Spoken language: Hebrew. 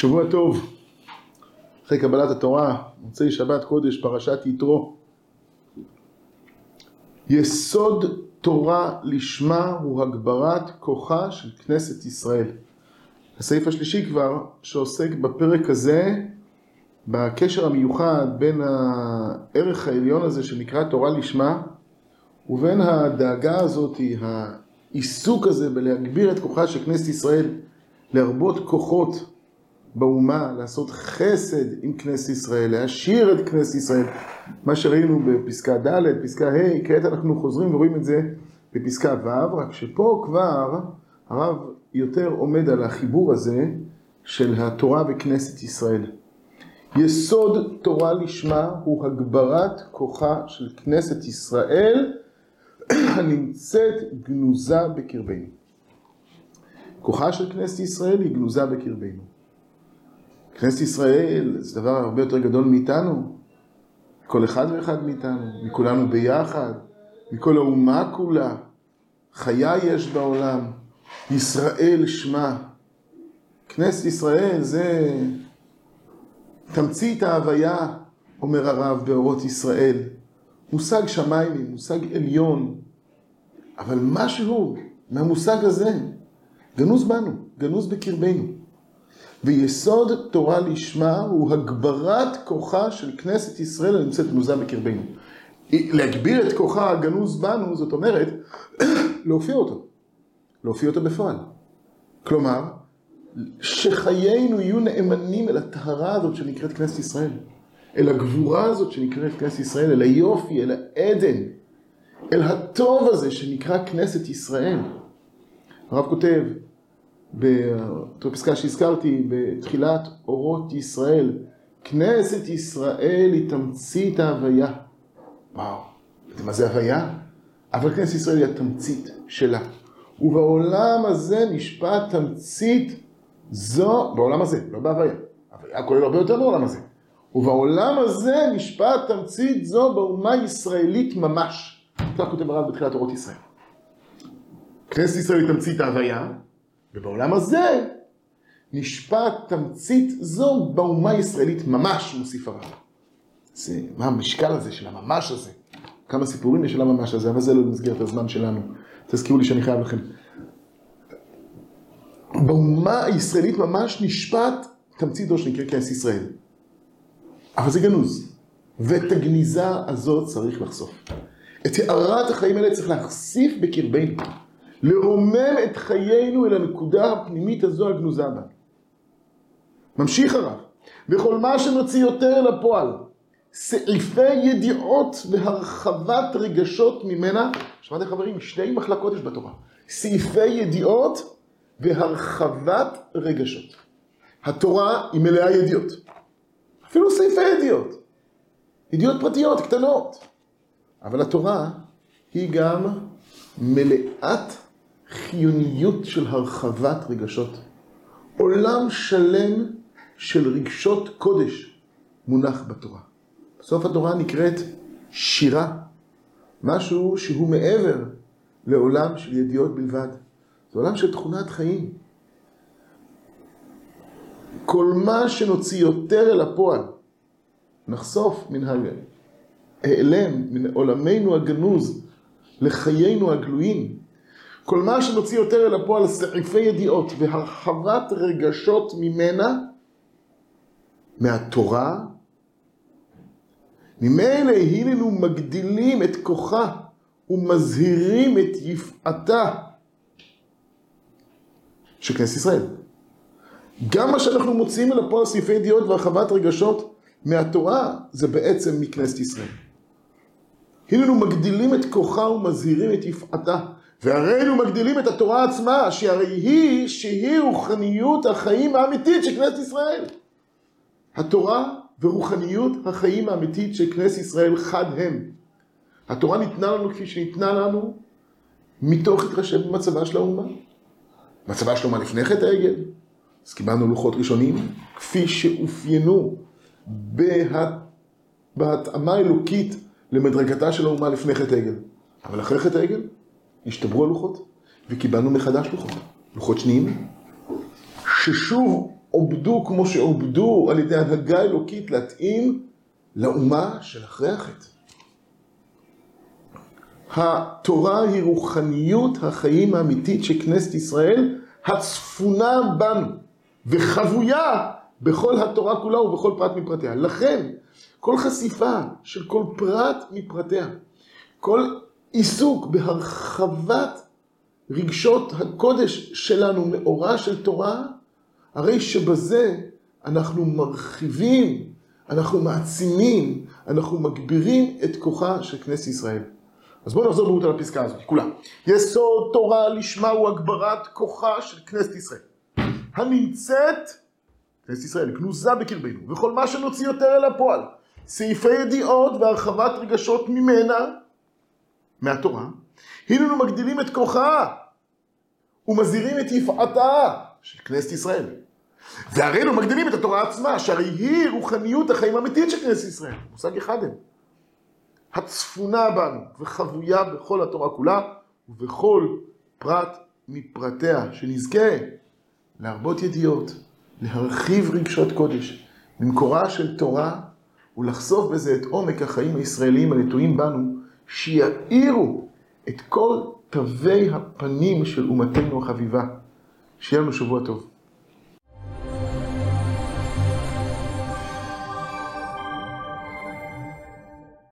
שבוע טוב, אחרי קבלת התורה, מוצאי שבת קודש, פרשת יתרו. יסוד תורה לשמה הוא הגברת כוחה של כנסת ישראל. הסעיף השלישי כבר, שעוסק בפרק הזה, בקשר המיוחד בין הערך העליון הזה שנקרא תורה לשמה, ובין הדאגה הזאת, העיסוק הזה בלהגביר את כוחה של כנסת ישראל, להרבות כוחות באומה, לעשות חסד עם כנסת ישראל, להשאיר את כנסת ישראל, מה שראינו בפסקה ד', פסקה ה', כעת אנחנו חוזרים ורואים את זה בפסקה ו', רק שפה כבר הרב יותר עומד על החיבור הזה של התורה וכנסת ישראל. יסוד תורה לשמה הוא הגברת כוחה של כנסת ישראל הנמצאת גנוזה בקרבנו. כוחה של כנסת ישראל היא גנוזה בקרבנו. כנסת ישראל זה דבר הרבה יותר גדול מאיתנו, כל אחד ואחד מאיתנו, מכולנו ביחד, מכל האומה כולה. חיה יש בעולם, ישראל שמה. כנסת ישראל זה תמצית ההוויה, אומר הרב באורות ישראל. מושג שמיימי, מושג עליון, אבל משהו מהמושג הזה גנוז בנו, גנוז בקרבנו. ויסוד תורה לשמה הוא הגברת כוחה של כנסת ישראל הנמצאת גנוזה בקרבנו. להגביר את כוחה הגנוז בנו, זאת אומרת, להופיע אותו. להופיע אותו בפועל. כלומר, שחיינו יהיו נאמנים אל הטהרה הזאת שנקראת כנסת ישראל. אל הגבורה הזאת שנקראת כנסת ישראל, אל היופי, אל העדן, אל הטוב הזה שנקרא כנסת ישראל. הרב כותב, באותה פסקה שהזכרתי, בתחילת אורות ישראל, כנסת ישראל היא תמצית ההוויה. וואו, יודעים מה זה הוויה? אבל כנסת ישראל היא התמצית שלה. ובעולם הזה נשפט תמצית זו, בעולם הזה, לא בהוויה. הוויה כולל הרבה יותר בעולם הזה. ובעולם הזה נשפט תמצית זו באומה ישראלית ממש. כך כותב הרב בתחילת אורות ישראל. כנסת ישראל היא תמצית ההוויה, ובעולם הזה נשפט תמצית זו באומה הישראלית ממש, מוסיף הרב. זה, מה המשקל הזה של הממש הזה? כמה סיפורים יש על הממש הזה, אבל זה לא במסגרת הזמן שלנו. תזכירו לי שאני חייב לכם. באומה הישראלית ממש נשפט תמצית זו שנקרא כנס ישראל. אבל זה גנוז. ואת הגניזה הזאת צריך לחשוף. את הערת החיים האלה צריך להחשיף בקרבנו. לרומם את חיינו אל הנקודה הפנימית הזו הגנוזה בה. ממשיך הרב, וכל מה שנוציא יותר אל הפועל, סעיפי ידיעות והרחבת רגשות ממנה, שמעתם חברים, שני מחלקות יש בתורה, סעיפי ידיעות והרחבת רגשות. התורה היא מלאה ידיעות, אפילו סעיפי ידיעות, ידיעות פרטיות, קטנות, אבל התורה היא גם מלאת חיוניות של הרחבת רגשות. עולם שלם של רגשות קודש מונח בתורה. בסוף התורה נקראת שירה, משהו שהוא מעבר לעולם של ידיעות בלבד. זה עולם של תכונת חיים. כל מה שנוציא יותר אל הפועל, נחשוף מן ההיעלם, מן עולמנו הגנוז, לחיינו הגלויים, כל מה שנוציא יותר אל הפועל סעיפי ידיעות והרחבת רגשות ממנה, מהתורה, ממילא הננו מגדילים את כוחה ומזהירים את יפעתה של כנסת ישראל. גם מה שאנחנו מוציאים אל הפועל סעיפי ידיעות והרחבת רגשות מהתורה, זה בעצם מכנסת ישראל. הננו מגדילים את כוחה ומזהירים את יפעתה. והרי היינו מגדילים את התורה עצמה, שהרי היא, שהיא רוחניות החיים האמיתית של כנסת ישראל. התורה ורוחניות החיים האמיתית של כנסת ישראל חד הם. התורה ניתנה לנו כפי שניתנה לנו מתוך התחשב במצבה של האומה. מצבה של האומה לפני חטא העגל, אז קיבלנו לוחות ראשונים, כפי שאופיינו בה... בהתאמה אלוקית למדרגתה של האומה לפני חטא העגל. אבל אחרי חטא העגל, השתברו הלוחות, וקיבלנו מחדש לוחות. לוחות שניים, ששוב עובדו כמו שעובדו על ידי הנהגה אלוקית להתאים לאומה של אחרי החטא. התורה היא רוחניות החיים האמיתית של כנסת ישראל, הצפונה בנו וחבויה בכל התורה כולה ובכל פרט מפרטיה. לכן, כל חשיפה של כל פרט מפרטיה, כל עיסוק בהרחבת רגשות הקודש שלנו מאורה של תורה, הרי שבזה אנחנו מרחיבים, אנחנו מעצימים, אנחנו מגבירים את כוחה של כנסת ישראל. אז בואו נחזור ברות על הפסקה הזאת, כולה. יסוד תורה לשמה הוא הגברת כוחה של כנסת ישראל. הנמצאת, כנסת ישראל, גנוזה בקרבנו, וכל מה שנוציא יותר אל הפועל, סעיפי ידיעות והרחבת רגשות ממנה, מהתורה, הננו מגדילים את כוחה ומזהירים את יפעתה של כנסת ישראל. והרינו מגדילים את התורה עצמה, שהרי היא רוחניות החיים האמיתית של כנסת ישראל. מושג אחד הם. הצפונה בנו וחבויה בכל התורה כולה ובכל פרט מפרטיה, שנזכה להרבות ידיעות, להרחיב רגשות קודש, במקורה של תורה, ולחשוף בזה את עומק החיים הישראליים הנטועים בנו, שיאירו את כל תווי הפנים של אומתנו החביבה. שיהיה לנו שבוע טוב.